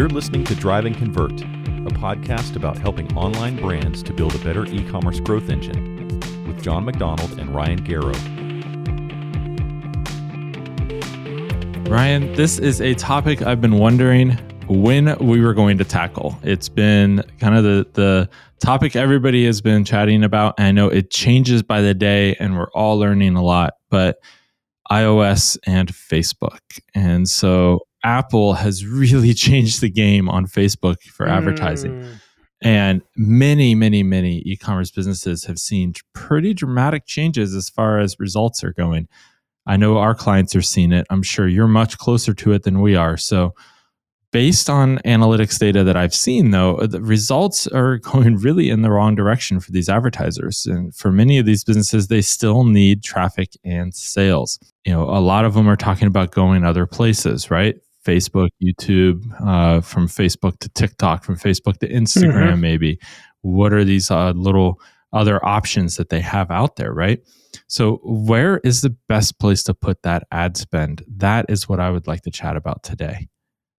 You're listening to Drive and Convert, a podcast about helping online brands to build a better e commerce growth engine with Jon MacDonald and Ryan Garrow. Ryan, this is a topic I've been wondering when we were going to tackle. It's been kind of the, the topic everybody has been chatting about. I know it changes by the day and we're all learning a lot, but iOS and Facebook. And so Apple has really changed the game on Facebook for advertising. Mm. And many, many, many e commerce businesses have seen pretty dramatic changes as far as results are going. I know our clients are seeing it. I'm sure you're much closer to it than we are. So, based on analytics data that I've seen, though, the results are going really in the wrong direction for these advertisers. And for many of these businesses, they still need traffic and sales. You know, a lot of them are talking about going other places, right? Facebook, YouTube, uh, from Facebook to TikTok, from Facebook to Instagram, mm-hmm. maybe. What are these uh, little other options that they have out there, right? So, where is the best place to put that ad spend? That is what I would like to chat about today.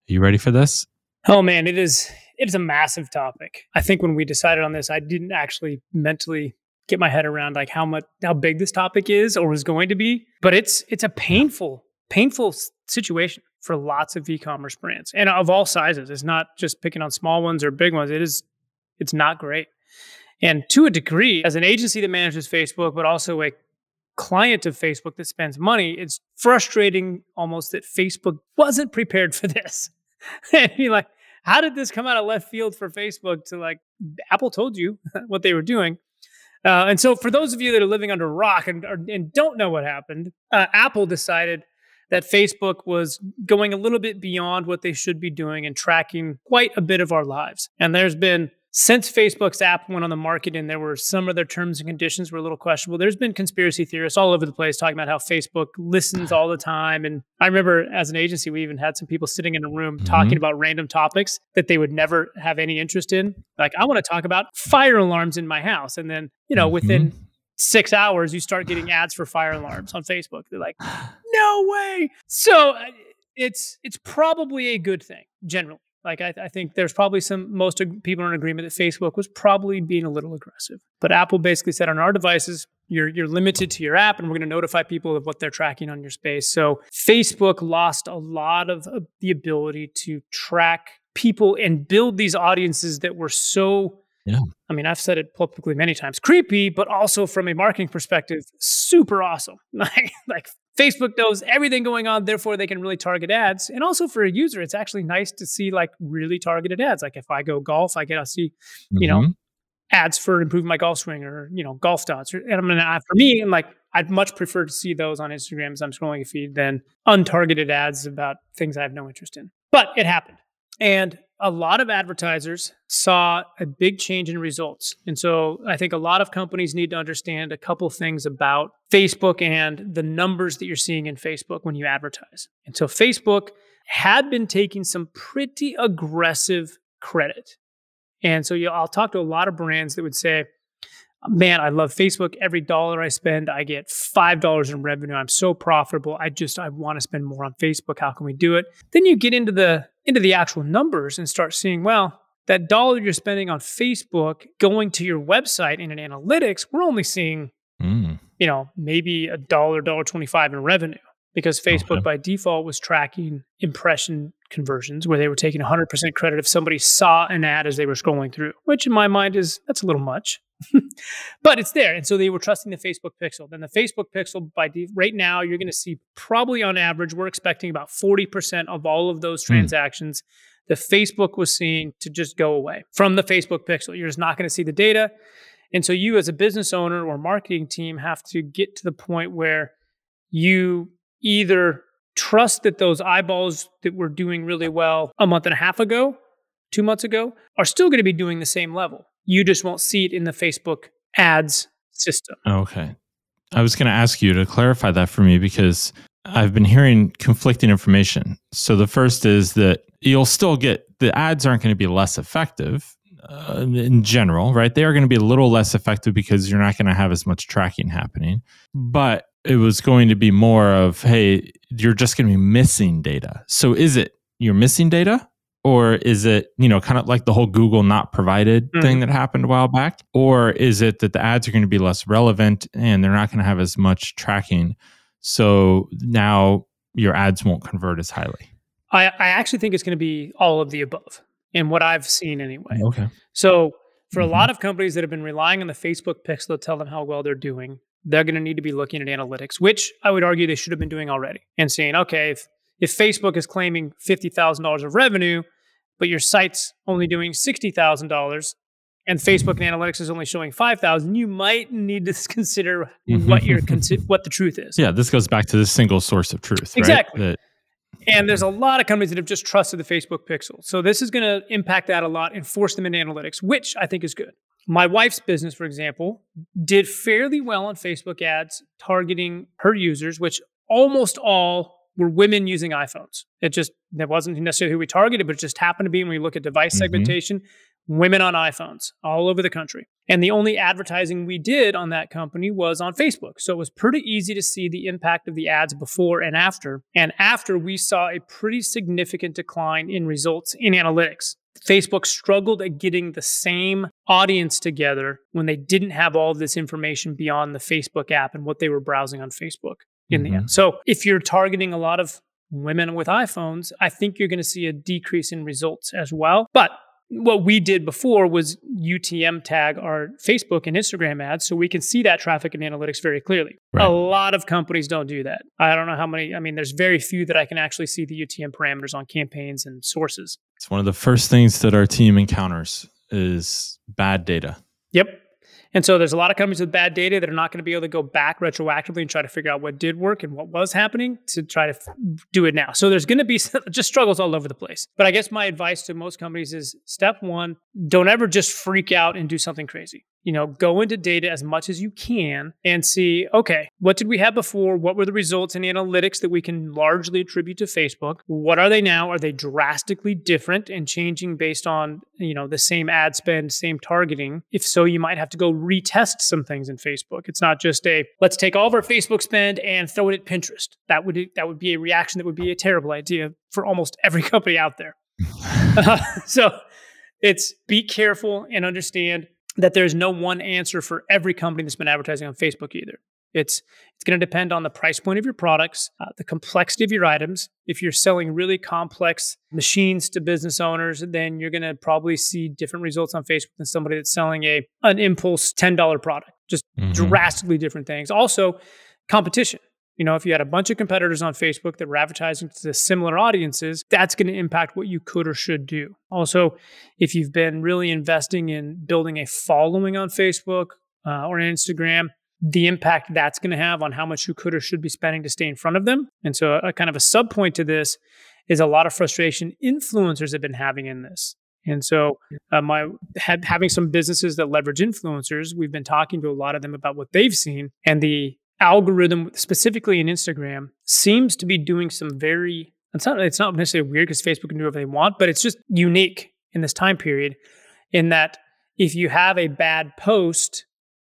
Are you ready for this? Oh man, it is it is a massive topic. I think when we decided on this, I didn't actually mentally get my head around like how much how big this topic is or was going to be, but it's it's a painful painful situation for lots of e-commerce brands and of all sizes. It's not just picking on small ones or big ones. It is it's not great. And to a degree, as an agency that manages Facebook, but also a client of Facebook that spends money, it's frustrating almost that Facebook wasn't prepared for this. and you're like, how did this come out of left field for Facebook to like, Apple told you what they were doing. Uh, and so, for those of you that are living under a rock and, and don't know what happened, uh, Apple decided that Facebook was going a little bit beyond what they should be doing and tracking quite a bit of our lives. And there's been since Facebook's app went on the market and there were some of their terms and conditions were a little questionable, there's been conspiracy theorists all over the place talking about how Facebook listens all the time. And I remember as an agency, we even had some people sitting in a room mm-hmm. talking about random topics that they would never have any interest in. Like, I want to talk about fire alarms in my house. And then, you know, mm-hmm. within six hours, you start getting ads for fire alarms on Facebook. They're like, no way. So uh, it's it's probably a good thing generally. Like I, I, think there's probably some most people are in agreement that Facebook was probably being a little aggressive. But Apple basically said on our devices, you're you're limited to your app, and we're going to notify people of what they're tracking on your space. So Facebook lost a lot of uh, the ability to track people and build these audiences that were so yeah. I mean, I've said it publicly many times, creepy, but also from a marketing perspective, super awesome. Like, like Facebook knows everything going on, therefore they can really target ads. And also for a user, it's actually nice to see like really targeted ads. Like if I go golf, I get to see, you mm-hmm. know, ads for improving my golf swing or, you know, golf dots. And I'm gonna for me, I'm like, I'd much prefer to see those on Instagram as I'm scrolling a feed than untargeted ads about things I have no interest in. But it happened. And a lot of advertisers saw a big change in results. And so I think a lot of companies need to understand a couple things about Facebook and the numbers that you're seeing in Facebook when you advertise. And so Facebook had been taking some pretty aggressive credit. And so I'll talk to a lot of brands that would say, man, I love Facebook. Every dollar I spend, I get $5 in revenue. I'm so profitable. I just, I want to spend more on Facebook. How can we do it? Then you get into the, into the actual numbers and start seeing, well, that dollar you're spending on Facebook going to your website in an analytics, we're only seeing, mm. you know, maybe a dollar, dollar 25 in revenue because Facebook okay. by default was tracking impression conversions where they were taking 100% credit if somebody saw an ad as they were scrolling through, which in my mind is that's a little much. but it's there. And so they were trusting the Facebook Pixel. Then the Facebook Pixel, by de- right now, you're going to see probably on average, we're expecting about 40% of all of those hmm. transactions mm. that Facebook was seeing to just go away from the Facebook Pixel. You're just not going to see the data. And so you, as a business owner or marketing team, have to get to the point where you either trust that those eyeballs that were doing really well a month and a half ago, two months ago, are still going to be doing the same level. You just won't see it in the Facebook ads system. Okay. I was going to ask you to clarify that for me because I've been hearing conflicting information. So the first is that you'll still get the ads aren't going to be less effective uh, in general, right? They are going to be a little less effective because you're not going to have as much tracking happening. But it was going to be more of, hey, you're just going to be missing data. So is it you're missing data or is it you know kind of like the whole google not provided Mhm. thing that happened a while back or is it that the ads are going to be less relevant and they're not going to have as much tracking so now your ads won't convert as highly I, I actually think it's going to be all of the above, in what I've seen anyway. okay So, for Mhm. a lot of companies that have been relying on the Facebook pixel to tell them how well they're doing, they're going to need to be looking at analytics, which I would argue they should have been doing already, and saying, okay, if if Facebook is claiming fifty thousand dollars of revenue, but your site's only doing sixty thousand dollars, and Facebook and analytics is only showing five thousand, you might need to consider mm-hmm. what your consi- what the truth is. yeah this goes back to the single source of truth Exactly. right that, And there's a lot of companies that have just trusted the Facebook pixel. So this is going to impact that a lot and force them into analytics, which I think is good. My wife's business, for example, did fairly well on Facebook ads targeting her users, which almost all were women using iPhones. It just that wasn't necessarily who we targeted, but it just happened to be when we look at device Mhm. segmentation, women on iPhones all over the country. And the only advertising we did on that company was on Facebook. So it was pretty easy to see the impact of the ads before and after. And after we saw a pretty significant decline in results in analytics. Facebook struggled at getting the same audience together when they didn't have all this information beyond the Facebook app and what they were browsing on Facebook in the Mhm. end. So if you're targeting a lot of women with iPhones, I think you're going to see a decrease in results as well. But what we did before was UTM tag our Facebook and Instagram ads so we can see that traffic and analytics very clearly. Right. A lot of companies don't do that. I don't know how many, I mean, there's very few that I can actually see the UTM parameters on campaigns and sources. it's one of the first things that our team encounters is bad data Yep. And so there's a lot of companies with bad data that are not going to be able to go back retroactively and try to figure out what did work and what was happening to try to f- do it now. So there's going to be just struggles all over the place. But I guess my advice to most companies is step one, don't ever just freak out and do something crazy. You know, go into data as much as you can and see, okay, what did we have before? What were the results in analytics that we can largely attribute to Facebook? What are they now? Are they drastically different and changing based on, you know, the same ad spend, same targeting? If so, you might have to go retest some things in Facebook. It's not just a let's take all of our Facebook spend and throw it at Pinterest. That would that would be a reaction that would be a terrible idea for almost every company out there. Uh, so it's be careful and understand that there's no one answer for every company that's been advertising on Facebook either. It's it's going to depend on the price point of your products, uh, the complexity of your items. If you're selling really complex machines to business owners, then you're going to probably see different results on Facebook than somebody that's selling a an impulse ten dollar product. Just Mhm. drastically different things. Also, competition. You know, if you had a bunch of competitors on Facebook that were advertising to similar audiences, that's going to impact what you could or should do. Also, if you've been really investing in building a following on Facebook uh, or Instagram, the impact that's going to have on how much you could or should be spending to stay in front of them. And so, a, kind of a sub point to this is a lot of frustration influencers have been having in this. And so, uh, my had, having some businesses that leverage influencers, we've been talking to a lot of them about what they've seen, and the algorithm, specifically in Instagram, seems to be doing some very. It's not. It's not necessarily weird because Facebook can do whatever they want, but it's just unique in this time period, in that if you have a bad post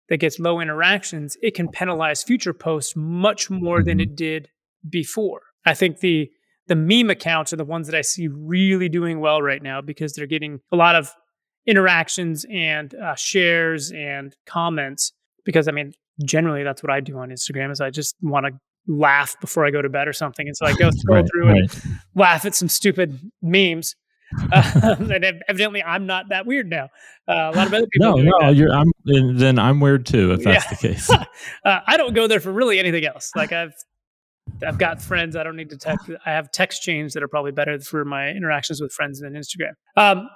that gets low interactions, it can penalize future posts much more than it did before. I think the the meme accounts are the ones that I see really doing well right now because they're getting a lot of interactions and uh, shares and comments. Because I mean, generally that's what I do on Instagram is I just want to laugh before I go to bed or something, and so I go scroll Right, through and laugh at some stupid memes. Uh, and ev- evidently, I'm not that weird now. Uh, a lot of other people. no no that. you're i'm then i'm weird too if that's Yeah. the case uh, I don't go there for really anything else. Like I've I've got friends. I don't need to text. I have text chains that are probably better for my interactions with friends than Instagram. Um,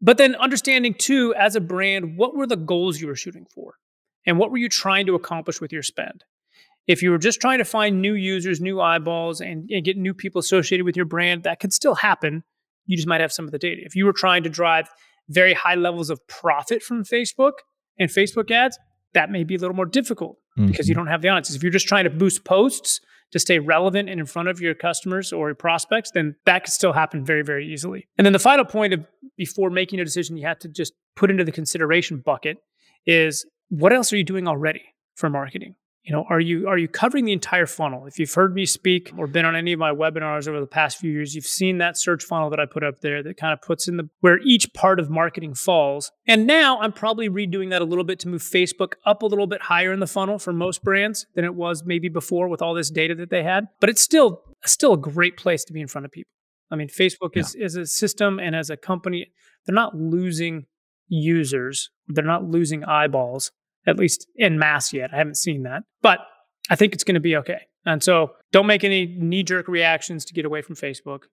but then understanding too, as a brand, what were the goals you were shooting for, and what were you trying to accomplish with your spend? If you were just trying to find new users, new eyeballs, and, and get new people associated with your brand, that could still happen. You just might have some of the data. If you were trying to drive very high levels of profit from Facebook and Facebook ads, that may be a little more difficult because you mm-hmm. don't have the audiences. If you're just trying to boost posts to stay relevant and in front of your customers or your prospects, then that could still happen very, very easily. And then the final point of before making a decision, you have to just put into the consideration bucket is what else are you doing already for marketing? you know are you are you covering the entire funnel? If you've heard me speak or been on any of my webinars over the past few years you've seen that search funnel that i put up there that kind of puts in the where each part of marketing falls. And now i'm probably redoing that a little bit to move facebook up a little bit higher in the funnel for most brands than it was maybe before with all this data that they had. But it's still still a great place to be in front of people. I mean facebook yeah. is, is a system and as a company they're not losing users. They're not losing eyeballs at least in mass yet. I haven't seen that, but I think it's going to be okay. And so don't make any knee jerk reactions to get away from Facebook.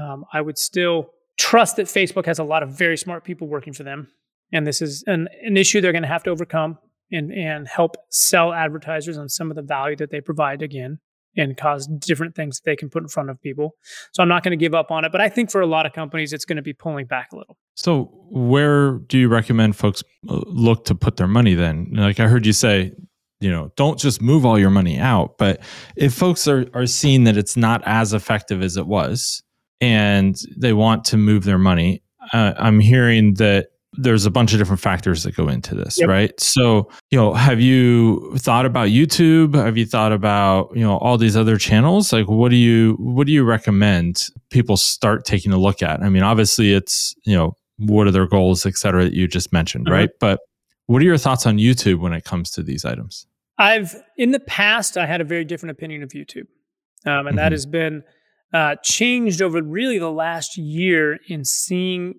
Um, I would still trust that Facebook has a lot of very smart people working for them. And this is an, an issue they're going to have to overcome and, and help sell advertisers on some of the value that they provide again and cause different things they can put in front of people. So I'm not going to give up on it, but I think for a lot of companies, it's going to be pulling back a little. So where do you recommend folks uh, look to put their money then? Like I heard you say, you know, don't just move all your money out, but if folks are are seeing that it's not as effective as it was and they want to move their money, uh, I'm hearing that there's a bunch of different factors that go into this, yep. right? So, you know, have you thought about YouTube? Have you thought about, you know, all these other channels? Like what do you what do you recommend people start taking a look at? I mean, obviously it's, you know, what are their goals, et cetera, that you just mentioned, uh-huh. right? But what are your thoughts on YouTube when it comes to these items? I've in the past I had a very different opinion of YouTube. Um, and mm-hmm. that has been uh, changed over really the last year in seeing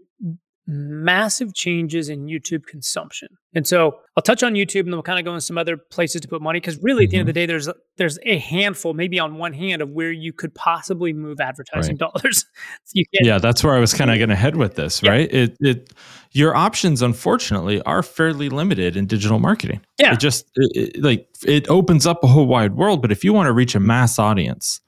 massive changes in YouTube consumption. And so I'll touch on YouTube and then we'll kind of go in some other places to put money because really at the end of the mm-hmm. day there's there's a handful maybe on one hand of where you could possibly move advertising right. dollars. yeah, that's where I was kind of going to head with this, yeah. right? It it your options unfortunately are fairly limited in digital marketing. Yeah. It just it, it, like it opens up a whole wide world, but if you want to reach a mass audience,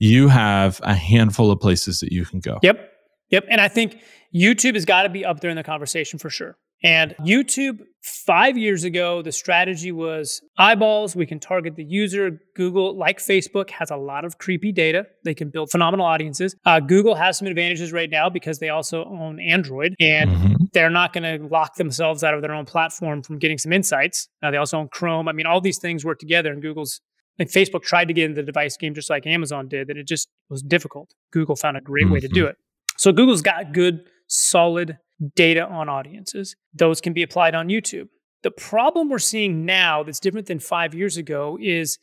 you have a handful of places that you can go. Yep. Yep. And I think YouTube has got to be up there in the conversation for sure. And YouTube, five years ago, the strategy was eyeballs. We can target the user. Google, like Facebook, has a lot of creepy data. They can build phenomenal audiences. Uh, Google has some advantages right now because they also own Android and mm-hmm. they're not going to lock themselves out of their own platform from getting some insights. Uh, they also own Chrome. I mean, all these things work together, and Google's and Facebook tried to get into the device game just like Amazon did, and it just was difficult. Google found a great mm-hmm. way to do mm-hmm. it. So Google's got good solid data on audiences. Those can be applied on YouTube. The problem we're seeing now that's different than five years ago is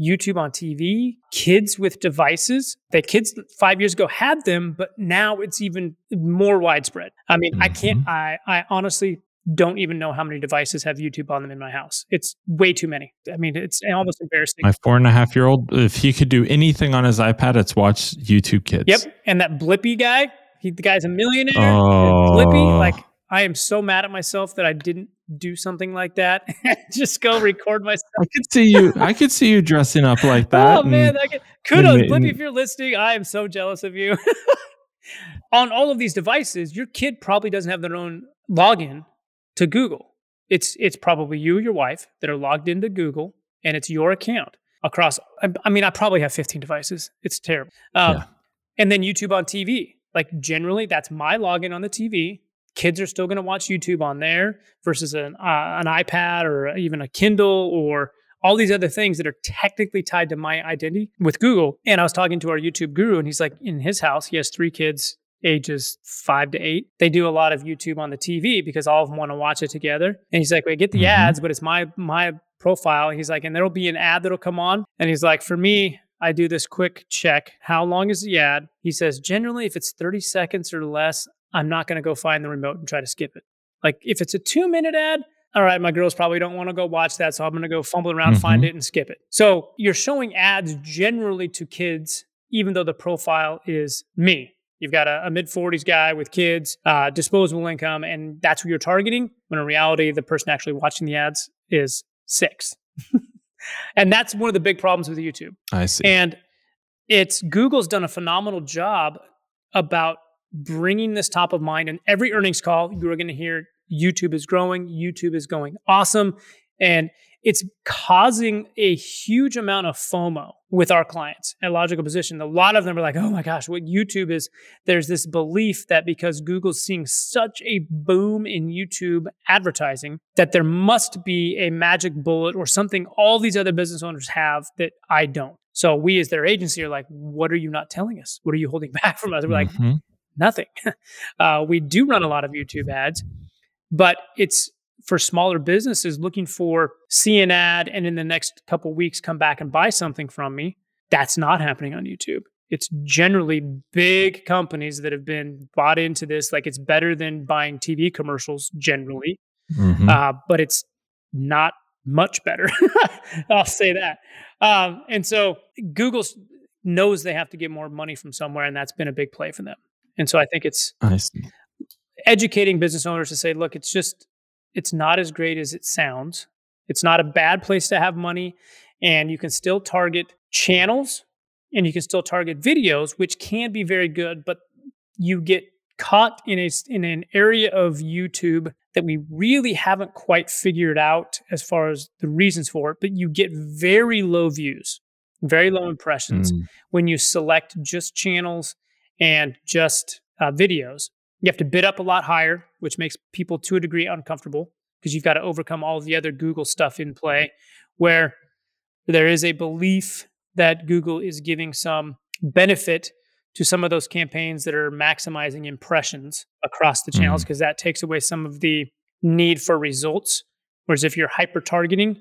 YouTube on TV, kids with devices that kids five years ago had them, but now it's even more widespread. I mean, mm-hmm. I can't, mm-hmm. I, I honestly don't even know how many devices have YouTube on them in my house. It's way too many. I mean, it's almost embarrassing. My four and a half year old, if he could do anything on his iPad, it's watch YouTube Kids. Yep. And that Blippi guy, he, the guy's a millionaire. Oh. Blippi, like I am so mad at myself that I didn't do something like that. Just go record myself. I could see you. I could see you dressing up like that. Oh man, I could, kudos, and, Blippi, if you're listening. I am so jealous of you. On all of these devices, your kid probably doesn't have their own login to Google. It's it's probably you, your wife, that are logged into Google, and it's your account across. I, I mean, I probably have 15 devices. It's terrible. Um, yeah. And then YouTube on TV. Like generally, that's my login on the TV. Kids are still going to watch YouTube on there versus an uh, an iPad or even a Kindle or all these other things that are technically tied to my identity with Google. And I was talking to our YouTube guru, and he's like, in his house, he has three kids ages five to eight. They do a lot of YouTube on the TV because all of them want to watch it together. And he's like, "We get the mm-hmm. ads, but it's my my profile." He's like, and there'll be an ad that'll come on. And he's like, for me, I do this quick check. How long is the ad? He says, generally, if it's 30 seconds or less, I'm not going to go find the remote and try to skip it. Like if it's a two minute ad, all right, my girls probably don't want to go watch that. So I'm going to go fumble around, mm-hmm. find it, and skip it. So you're showing ads generally to kids, even though the profile is me. You've got a, a mid 40s guy with kids, uh, disposable income, and that's who you're targeting. When in reality, the person actually watching the ads is six. And that's one of the big problems with YouTube. I see. And it's Google's done a phenomenal job about bringing this top of mind. And every earnings call, you are going to hear YouTube is growing, YouTube is going awesome. And it's causing a huge amount of FOMO with our clients at Logical Position. A lot of them are like, oh my gosh, what YouTube is, there's this belief that because Google's seeing such a boom in YouTube advertising, that there must be a magic bullet or something all these other business owners have that I don't. So we as their agency are like, what are you not telling us? What are you holding back from us? We're like, Mhm. nothing. uh, we do run a lot of YouTube ads, but it's for smaller businesses looking for see an ad and in the next couple weeks come back and buy something from me. That's not happening on YouTube. It's generally big companies that have been bought into this. Like it's better than buying TV commercials generally, Mhm. uh, but it's not much better. I'll say that. Um, and so Google knows they have to get more money from somewhere, and that's been a big play for them. And so I think it's I see. educating business owners to say, look, it's just, it's not as great as it sounds. It's not a bad place to have money. And you can still target channels and you can still target videos, which can be very good, but you get caught in a in an area of YouTube that we really haven't quite figured out as far as the reasons for it, but you get very low views, very low impressions Mm. when you select just channels and just uh, videos. You have to bid up a lot higher, which makes people to a degree uncomfortable because you've got to overcome all the other Google stuff in play, where there is a belief that Google is giving some benefit to some of those campaigns that are maximizing impressions across the channels mm-hmm. because that takes away some of the need for results. Whereas if you're hyper targeting,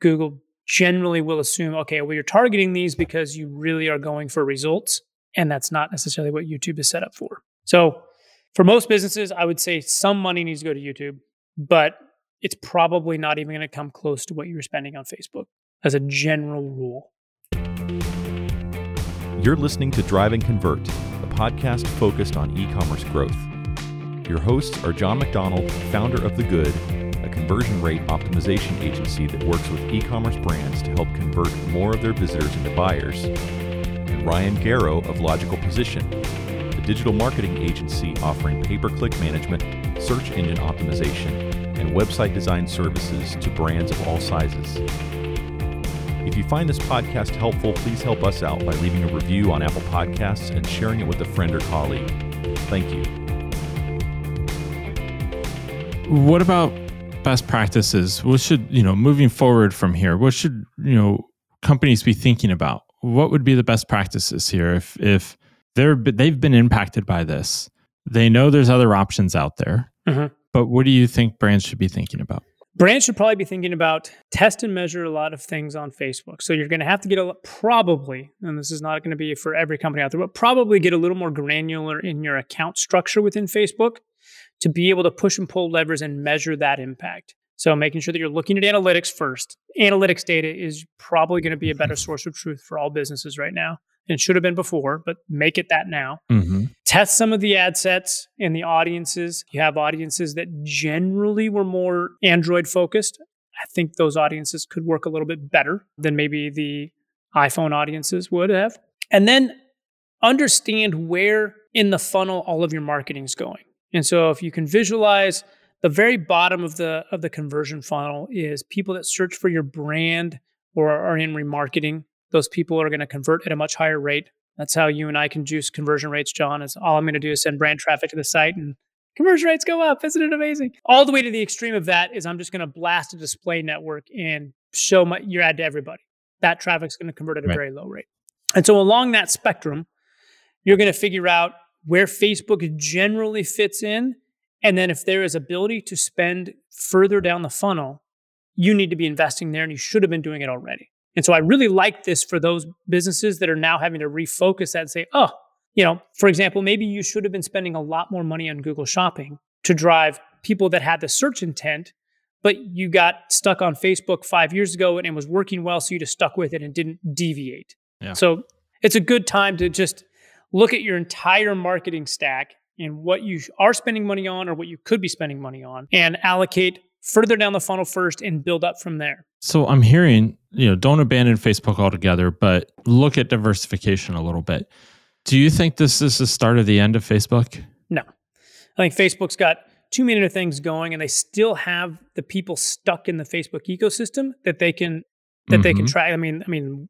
Google generally will assume, okay, well, you're targeting these because you really are going for results. And that's not necessarily what YouTube is set up for. So for most businesses, I would say some money needs to go to YouTube, but it's probably not even going to come close to what you were spending on Facebook as a general rule. You're listening to Drive and Convert, a podcast focused on e commerce growth. Your hosts are Jon MacDonald, founder of The Good, a conversion rate optimization agency that works with e commerce brands to help convert more of their visitors into buyers, and Ryan Garrow of Logical Position, digital marketing agency offering pay per click management, search engine optimization, and website design services to brands of all sizes. If you find this podcast helpful, please help us out by leaving a review on Apple Podcasts and sharing it with a friend or colleague. Thank you. What about best practices? What should, you know, moving forward from here, what should, you know, companies be thinking about? What would be the best practices here if if they're they've been impacted by this? They know there's other options out there. Mhm. But what do you think brands should be thinking about? Brands should probably be thinking about test and measure a lot of things on Facebook. So you're going to have to get a lot, probably, and this is not going to be for every company out there, but probably get a little more granular in your account structure within Facebook to be able to push and pull levers and measure that impact. So making sure that you're looking at analytics first. Analytics data is probably going to be a better source of truth for all businesses right now. And should have been before, but make it that now Mm-hmm. test some of the ad sets and the audiences. You have audiences that generally were more Android focused. I think those audiences could work a little bit better than maybe the iPhone audiences would have. And then understand where in the funnel all of your marketing is going. And so if you can visualize the very bottom of the of the conversion funnel is people that search for your brand or are in remarketing. Those people are going to convert at a much higher rate. That's how you and I can juice conversion rates, Jon. Is all I'm going to do is send brand traffic to the site and conversion rates go up. Isn't it amazing? All the way to the extreme of that is I'm just going to blast a display network and show my, your ad to everybody. That traffic's going to convert at a Right. very low rate. And so along that spectrum, you're going to figure out where Facebook generally fits in. And then if there is ability to spend further down the funnel, you need to be investing there and you should have been doing it already. And so I really like this for those businesses that are now having to refocus that and say, oh, you know, for example, maybe you should have been spending a lot more money on Google Shopping to drive people that had the search intent, but you got stuck on Facebook five years ago and it was working well. So you just stuck with it and didn't deviate. Yeah. So it's a good time to just look at your entire marketing stack and what you are spending money on or what you could be spending money on and allocate further down the funnel first and build up from there. So I'm hearing, you know, don't abandon Facebook altogether, but look at diversification a little bit. Do you think this is the start of the end of Facebook? No. I think Facebook's got too many other things going and they still have the people stuck in the Facebook ecosystem that they can that they can Mhm. try. I mean, I mean,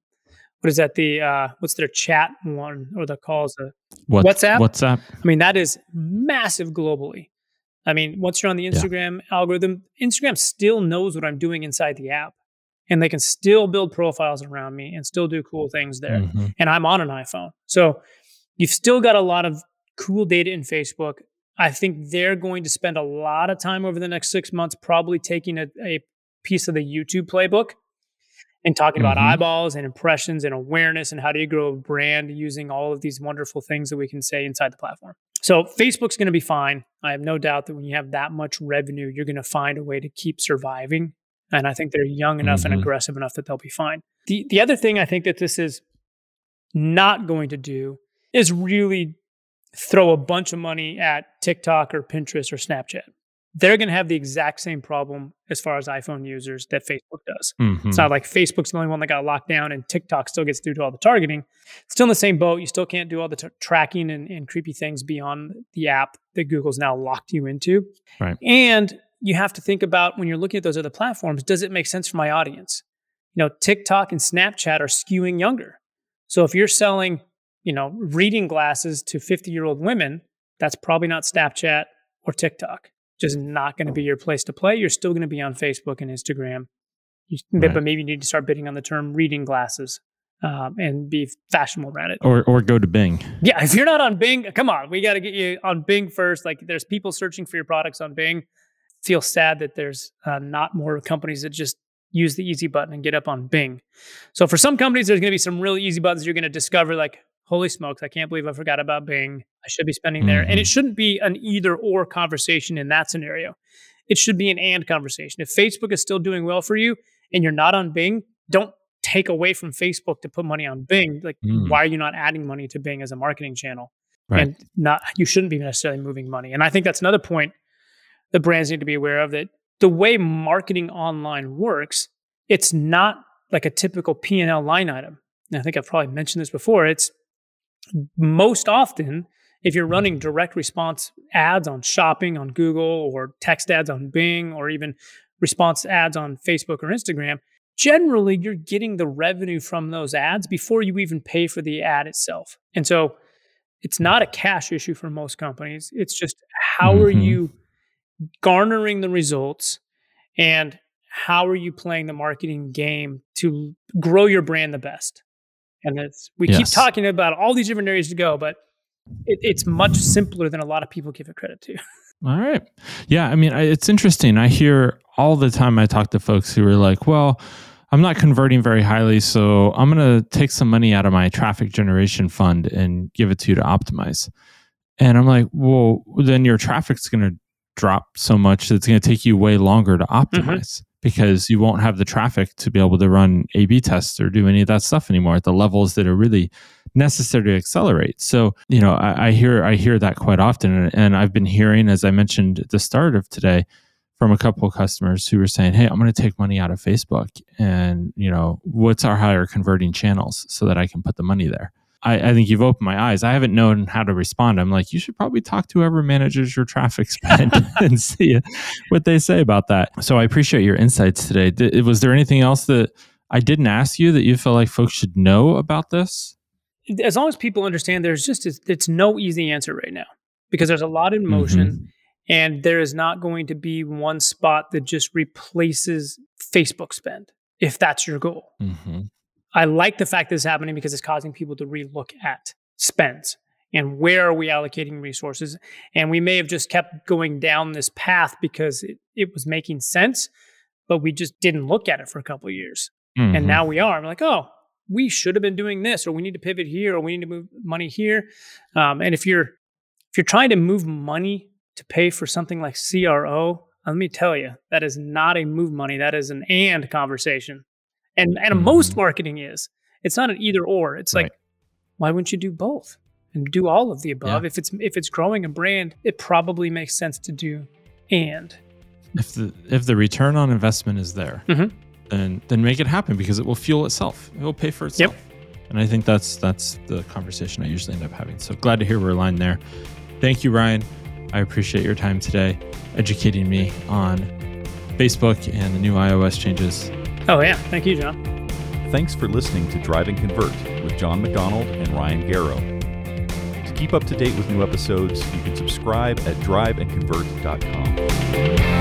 what is that? The uh, what's their chat one or the calls? Uh, What, WhatsApp? WhatsApp. I mean, that is massive globally. I mean, once you're on the Instagram algorithm, Instagram still knows what I'm doing inside the app, and they can still build profiles around me and still do cool things there. Mhm. And I'm on an iPhone, so you've still got a lot of cool data in Facebook. I think they're going to spend a lot of time over the next six months, probably taking a, a piece of the YouTube playbook and talking about Mhm. eyeballs and impressions and awareness and how do you grow a brand using all of these wonderful things that we can say inside the platform. So Facebook's going to be fine. I have no doubt that when you have that much revenue, you're going to find a way to keep surviving. And I think they're young enough and Mhm. aggressive enough that they'll be fine. The the other thing I think that this is not going to do is really throw a bunch of money at TikTok or Pinterest or Snapchat. They're going to have the exact same problem as far as iPhone users that Facebook does. Mhm. It's not like Facebook's the only one that got locked down and TikTok still gets through to all the targeting. It's Still in the same boat. You still can't do all the t- tracking and, and creepy things beyond the app that Google's now locked you into. Right. And you have to think about when you're looking at those other platforms, does it make sense for my audience? You know, TikTok and Snapchat are skewing younger. So if you're selling, you know, reading glasses to 50 year old women, that's probably not Snapchat or TikTok. Just not going to be your place to play. You're still going to be on Facebook and Instagram. You, Right. But maybe you need to start bidding on the term reading glasses um, and be fashionable around it. Or or go to Bing. Yeah, if you're not on Bing, come on, we got to get you on Bing first. Like, there's people searching for your products on Bing. Feel sad that there's uh, not more companies that just use the easy button and get up on Bing. So for some companies, there's going to be some really easy buttons you're going to discover. Like, holy smokes, I can't believe I forgot about Bing. I should be spending there, and it shouldn't be an either or conversation in that scenario. It should be an and conversation. If Facebook is still doing well for you and you're not on Bing, don't take away from Facebook to put money on Bing. Like, Mm. why are you not adding money to Bing as a marketing channel? Right. And not you shouldn't be necessarily moving money. And I think that's another point that brands need to be aware of that the way marketing online works, it's not like a typical P&L line item. And I think I've probably mentioned this before. It's most often if you're running direct response ads on shopping on Google or text ads on Bing or even response ads on Facebook or Instagram, generally you're getting the revenue from those ads before you even pay for the ad itself. And so it's not a cash issue for most companies. It's just how are Mhm. you garnering the results and how are you playing the marketing game to grow your brand the best? And it's, we keep talking about all these different areas to go, but it, it's much simpler than a lot of people give it credit to. All right. Yeah. I mean, I, it's interesting. I hear all the time I talk to folks who are like, well, I'm not converting very highly. So I'm going to take some money out of my traffic generation fund and give it to you to optimize. And I'm like, well, then your traffic's going to drop so much that it's going to take you way longer to mm-hmm. optimize because you won't have the traffic to be able to run A B tests or do any of that stuff anymore at the levels that are really necessary to accelerate. So, you know, I, I hear I hear that quite often, and, I've been hearing, as I mentioned at the start of today, from a couple of customers who were saying, "Hey, I'm going to take money out of Facebook, and you know, what's our higher converting channels so that I can put the money there." I, I think you've opened my eyes. I haven't known how to respond. I'm like, you should probably talk to whoever manages your traffic spend and see what they say about that. So I appreciate your insights today. Did, was there anything else that I didn't ask you that you feel like folks should know about this? As long as people understand there's just it's no easy answer right now because there's a lot in motion and there is not going to be one spot that just replaces Facebook spend if that's your goal. Mm-hmm. I like the fact that it's happening because it's causing people to relook at spends and where are we allocating resources. And we may have just kept going down this path because it, it was making sense, but we just didn't look at it for a couple of years. Mm-hmm. And now we are. I'm like, oh, we should have been doing this, or we need to pivot here, or we need to move money here. Um, and if you're if you're trying to move money to pay for something like CRO, let me tell you, that is not a move money. That is an and conversation. And and Mhm. most marketing is. It's not an either or. It's like, why wouldn't you do both and do all of the above? Yeah. If it's if it's growing a brand, it probably makes sense to do and. if the if the return on investment is there, Mhm. then then make it happen because it will fuel itself. It will pay for itself. Yep. And I think that's that's the conversation I usually end up having. So glad to hear we're aligned there. Thank you, Ryan. I appreciate your time today, educating me on Facebook and the new iOS changes. Oh, yeah. Thank you, Jon. Thanks for listening to Drive and Convert with Jon MacDonald and Ryan Garrow. To keep up to date with new episodes, you can subscribe at driveandconvert.com.